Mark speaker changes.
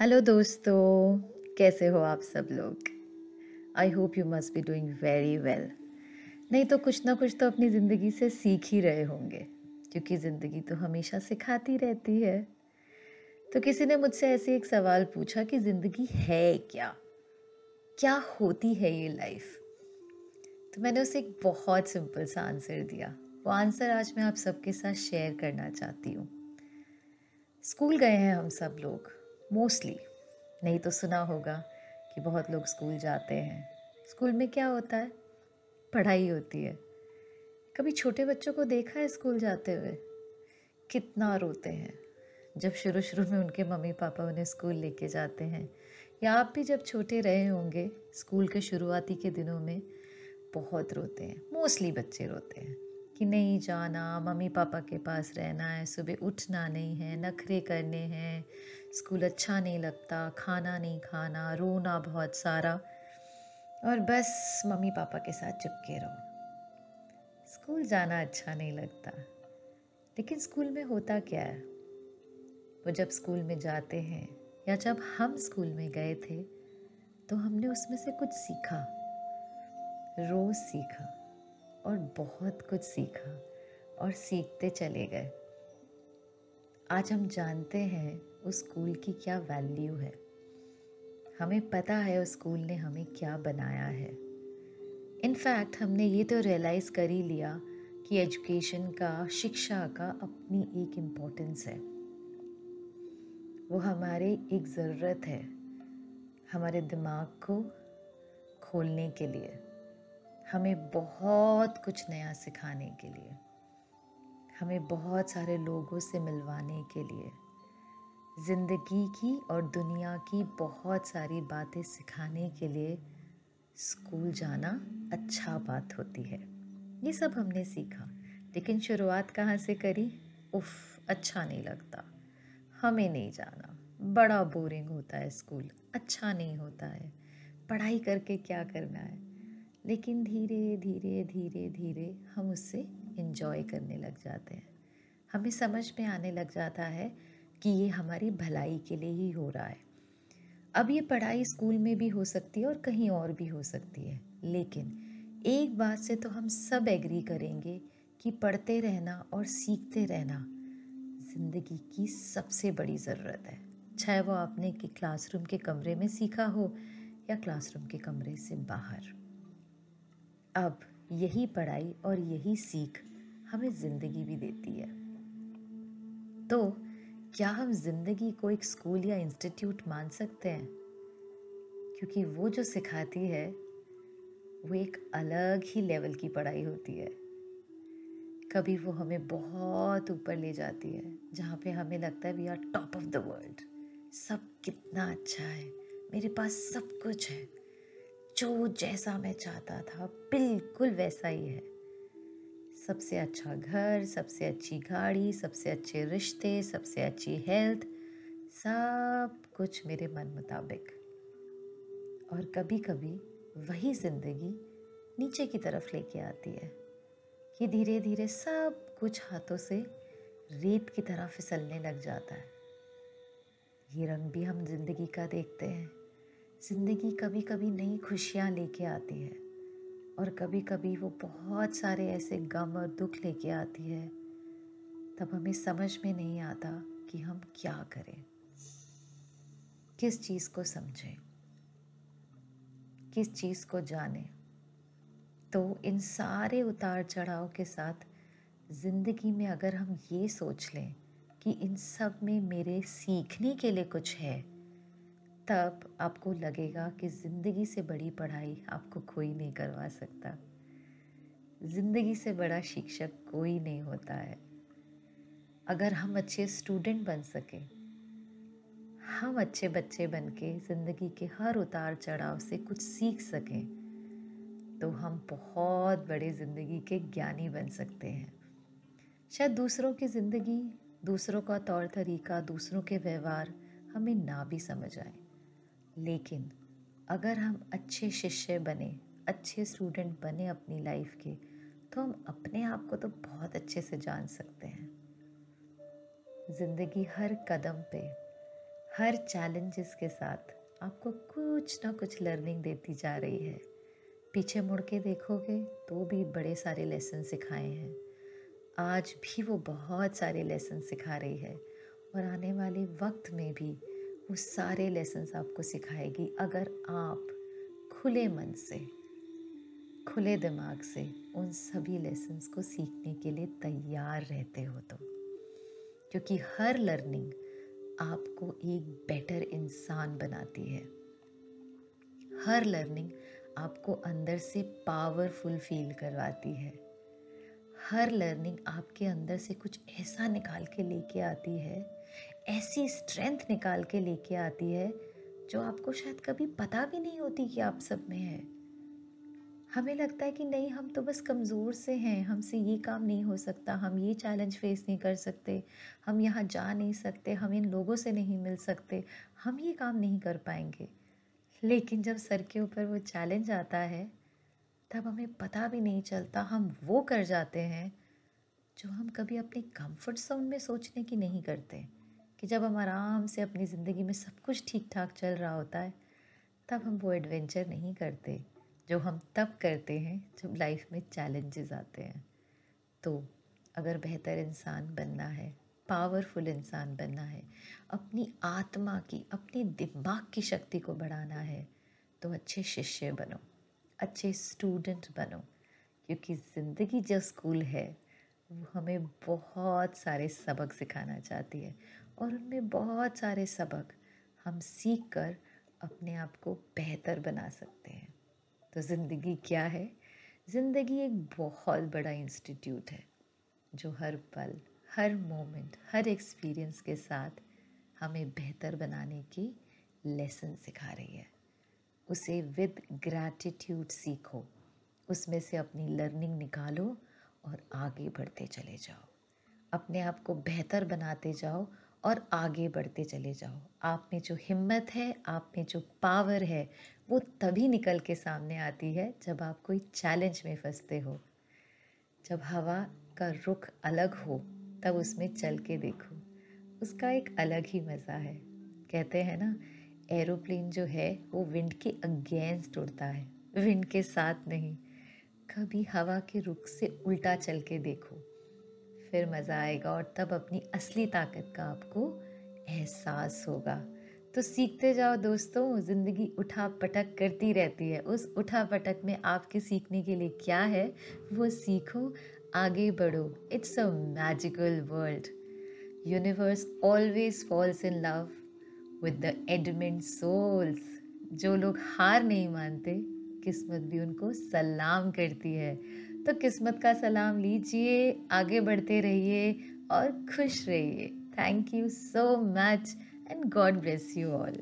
Speaker 1: Hello दोस्तों, कैसे हो आप सब लोग? I hope you must be doing very well नहीं तो कुछ ना कुछ तो अपनी ज़िंदगी से सीख ही रहे होंगे, क्योंकि ज़िंदगी तो हमेशा सिखाती रहती है। तो किसी ने मुझसे ऐसे एक सवाल पूछा कि ज़िंदगी है क्या? क्या होती है ये लाइफ तो मैंने उसे एक बहुत सिंपल सा आंसर दिया। वो आंसर आज मैं आप सबके साथ शेयर करना चाहती हूँ। स्कूल गए हैं हम सब लोग। मोस्टली नहीं तो सुना होगा कि बहुत लोग स्कूल जाते हैं। स्कूल में क्या होता है? पढ़ाई होती है। कभी छोटे बच्चों को देखा है स्कूल जाते हुए? कितना रोते हैं। जब शुरू शुरू में उनके मम्मी पापा उन्हें स्कूल लेके जाते हैं, या आप भी जब छोटे रहे होंगे, स्कूल के शुरुआती के दिनों में बहुत रोते हैं। मोस्टली बच्चे रोते हैं कि नहीं जाना, मम्मी पापा के पास रहना है, सुबह उठना नहीं है, नखरे करने हैं स्कूल अच्छा नहीं लगता, खाना नहीं खाना, रोना बहुत सारा। और बस मम्मी पापा के साथ चिपके रहो। स्कूल जाना अच्छा नहीं लगता। लेकिन स्कूल में होता क्या है? वो जब स्कूल में जाते हैं या जब हम स्कूल में गए थे तो हमने उसमें से कुछ सीखा। रोज़ सीखा और बहुत कुछ सीखा और सीखते चले गए। आज हम जानते हैं उस स्कूल की क्या वैल्यू है? हमें पता है उस स्कूल ने हमें क्या बनाया है। इनफैक्ट हमने ये तो रियलाइज़ कर ही लिया कि एजुकेशन का, शिक्षा का अपनी एक इम्पोर्टेंस है। वो हमारे एक ज़रूरत है, हमारे दिमाग को खोलने के लिए, हमें बहुत कुछ नया सिखाने के लिए, हमें बहुत सारे लोगों से मिलवाने के लिए। ज़िंदगी की और दुनिया की बहुत सारी बातें सिखाने के लिए स्कूल जाना अच्छा बात होती है। ये सब हमने सीखा, लेकिन शुरुआत कहाँ से करी? उफ अच्छा नहीं लगता। हमें नहीं जाना। बड़ा बोरिंग होता है स्कूल। अच्छा नहीं होता है। पढ़ाई करके क्या करना है? लेकिन धीरे धीरे धीरे धीरे हम उससे इन्जॉय करने लग जाते हैं। हमें समझ में आने लग जाता है कि ये हमारी भलाई के लिए ही हो रहा है। अब ये पढ़ाई स्कूल में भी हो सकती है और कहीं और भी हो सकती है। लेकिन एक बात से तो हम सब एग्री करेंगे कि पढ़ते रहना और सीखते रहना ज़िंदगी की सबसे बड़ी ज़रूरत है। चाहे वो आपने कि क्लासरूम के कमरे में सीखा हो या क्लासरूम के कमरे से बाहर। अब यही पढ़ाई और यही सीख हमें ज़िंदगी भी देती है। तो क्या हम ज़िंदगी को एक स्कूल या इंस्टीट्यूट मान सकते हैं? क्योंकि वो जो सिखाती है, वो एक अलग ही लेवल की पढ़ाई होती है। कभी वो हमें बहुत ऊपर ले जाती है, जहाँ पे हमें लगता है we are top of the world सब कितना अच्छा है। मेरे पास सब कुछ है। जो जैसा मैं चाहता था, बिल्कुल वैसा ही है। सबसे अच्छा घर, सबसे अच्छी गाड़ी, सबसे अच्छे रिश्ते, सबसे अच्छी हेल्थ सब कुछ मेरे मन मुताबिक। और कभी कभी वही ज़िंदगी नीचे की तरफ़ लेके आती है कि धीरे धीरे सब कुछ हाथों से रेत की तरह फिसलने लग जाता है। ये रंग भी हम ज़िंदगी का देखते हैं। ज़िंदगी कभी कभी नई खुशियाँ लेके आती है। और कभी कभी वो बहुत सारे ऐसे गम और दुख लेके आती है। तब हमें समझ में नहीं आता कि हम क्या करें। किस चीज़ को समझें? किस चीज़ को जानें? तो इन सारे उतार चढ़ाव के साथ ज़िंदगी में अगर हम ये सोच लें कि इन सब में मेरे सीखने के लिए कुछ है तब आपको लगेगा कि ज़िंदगी से बड़ी पढ़ाई आपको कोई नहीं करवा सकता। ज़िंदगी से बड़ा शिक्षक कोई नहीं होता है। अगर हम अच्छे स्टूडेंट बन सकें, हम अच्छे बच्चे बन के ज़िंदगी के हर उतार चढ़ाव से कुछ सीख सकें तो हम बहुत बड़े ज़िंदगी के ज्ञानी बन सकते हैं। शायद दूसरों की ज़िंदगी, दूसरों का तौर तरीका दूसरों के व्यवहार हमें ना भी समझ आए। लेकिन अगर हम अच्छे शिष्य बने, अच्छे स्टूडेंट बने अपनी लाइफ के तो हम अपने आप को तो बहुत अच्छे से जान सकते हैं। ज़िंदगी हर कदम पे, हर चैलेंजेस के साथ आपको कुछ ना कुछ लर्निंग देती जा रही है। पीछे मुड़ के देखोगे तो भी बड़े सारे लेसन सिखाए हैं। आज भी वो बहुत सारे लेसन सिखा रही है और आने वाले वक्त में भी वो सारे लेसन्स आपको सिखाएगी, अगर आप खुले मन से, खुले दिमाग से उन सभी लेसन्स को सीखने के लिए तैयार रहते हो तो क्योंकि हर लर्निंग आपको एक बेटर इंसान बनाती है। हर लर्निंग आपको अंदर से पावरफुल फील करवाती है। हर लर्निंग आपके अंदर से कुछ ऐसा निकाल के लेके आती है, ऐसी स्ट्रेंथ निकाल के लेके आती है, जो आपको शायद कभी पता भी नहीं होती कि आप सब में है। हमें लगता है कि नहीं, हम तो बस कमज़ोर से हैं, हमसे ये काम नहीं हो सकता, हम ये चैलेंज फेस नहीं कर सकते, हम यहाँ जा नहीं सकते, हम इन लोगों से नहीं मिल सकते, हम ये काम नहीं कर पाएँगे। लेकिन जब सर के ऊपर वो चैलेंज आता है तब हमें पता भी नहीं चलता हम वो कर जाते हैं जो हम कभी अपने कंफर्ट जोन में सोचने की नहीं करते। कि जब हम आराम से अपनी ज़िंदगी में सब कुछ ठीक ठाक चल रहा होता है, तब हम वो एडवेंचर नहीं करते, जो हम तब करते हैं जब लाइफ में चैलेंजेस आते हैं। तो अगर बेहतर इंसान बनना है पावरफुल इंसान बनना है, अपनी आत्मा की, अपने दिमाग की शक्ति को बढ़ाना है तो अच्छे शिष्य बनो। अच्छे स्टूडेंट बनो, क्योंकि ज़िंदगी जो स्कूल है, वो हमें बहुत सारे सबक सिखाना चाहती है। और उनमें बहुत सारे सबक हम सीख कर अपने आप को बेहतर बना सकते हैं। तो ज़िंदगी क्या है? ज़िंदगी एक बहुत बड़ा इंस्टीट्यूट है, जो हर पल, हर मोमेंट हर एक्सपीरियंस के साथ हमें बेहतर बनाने की लेसन सिखा रही है। उसे विद ग्रैटिट्यूड सीखो। उसमें से अपनी लर्निंग निकालो और आगे बढ़ते चले जाओ। अपने आप को बेहतर बनाते जाओ और आगे बढ़ते चले जाओ। आप में जो हिम्मत है, आप में जो पावर है, वो तभी निकल के सामने आती है जब आप कोई चैलेंज में फंसते हो। जब हवा का रुख अलग हो, तब उसमें चल के देखो। उसका एक अलग ही मज़ा है। कहते हैं ना एरोप्लेन जो है, वो विंड के अगेंस्ट उड़ता है। विंड के साथ नहीं, कभी हवा के रुख से उल्टा चल के देखो। फिर मज़ा आएगा और तब अपनी असली ताकत का आपको एहसास होगा। तो सीखते जाओ दोस्तों, ज़िंदगी उठा पटक करती रहती है। उस उठा पटक में आपके सीखने के लिए क्या है, वो सीखो, आगे बढ़ो। It's a magical world universe always falls in love with the adamant souls जो लोग हार नहीं मानते, किस्मत भी उनको सलाम करती है। तो किस्मत का सलाम लीजिए, आगे बढ़ते रहिए और खुश रहिए। Thank you so much and God bless you all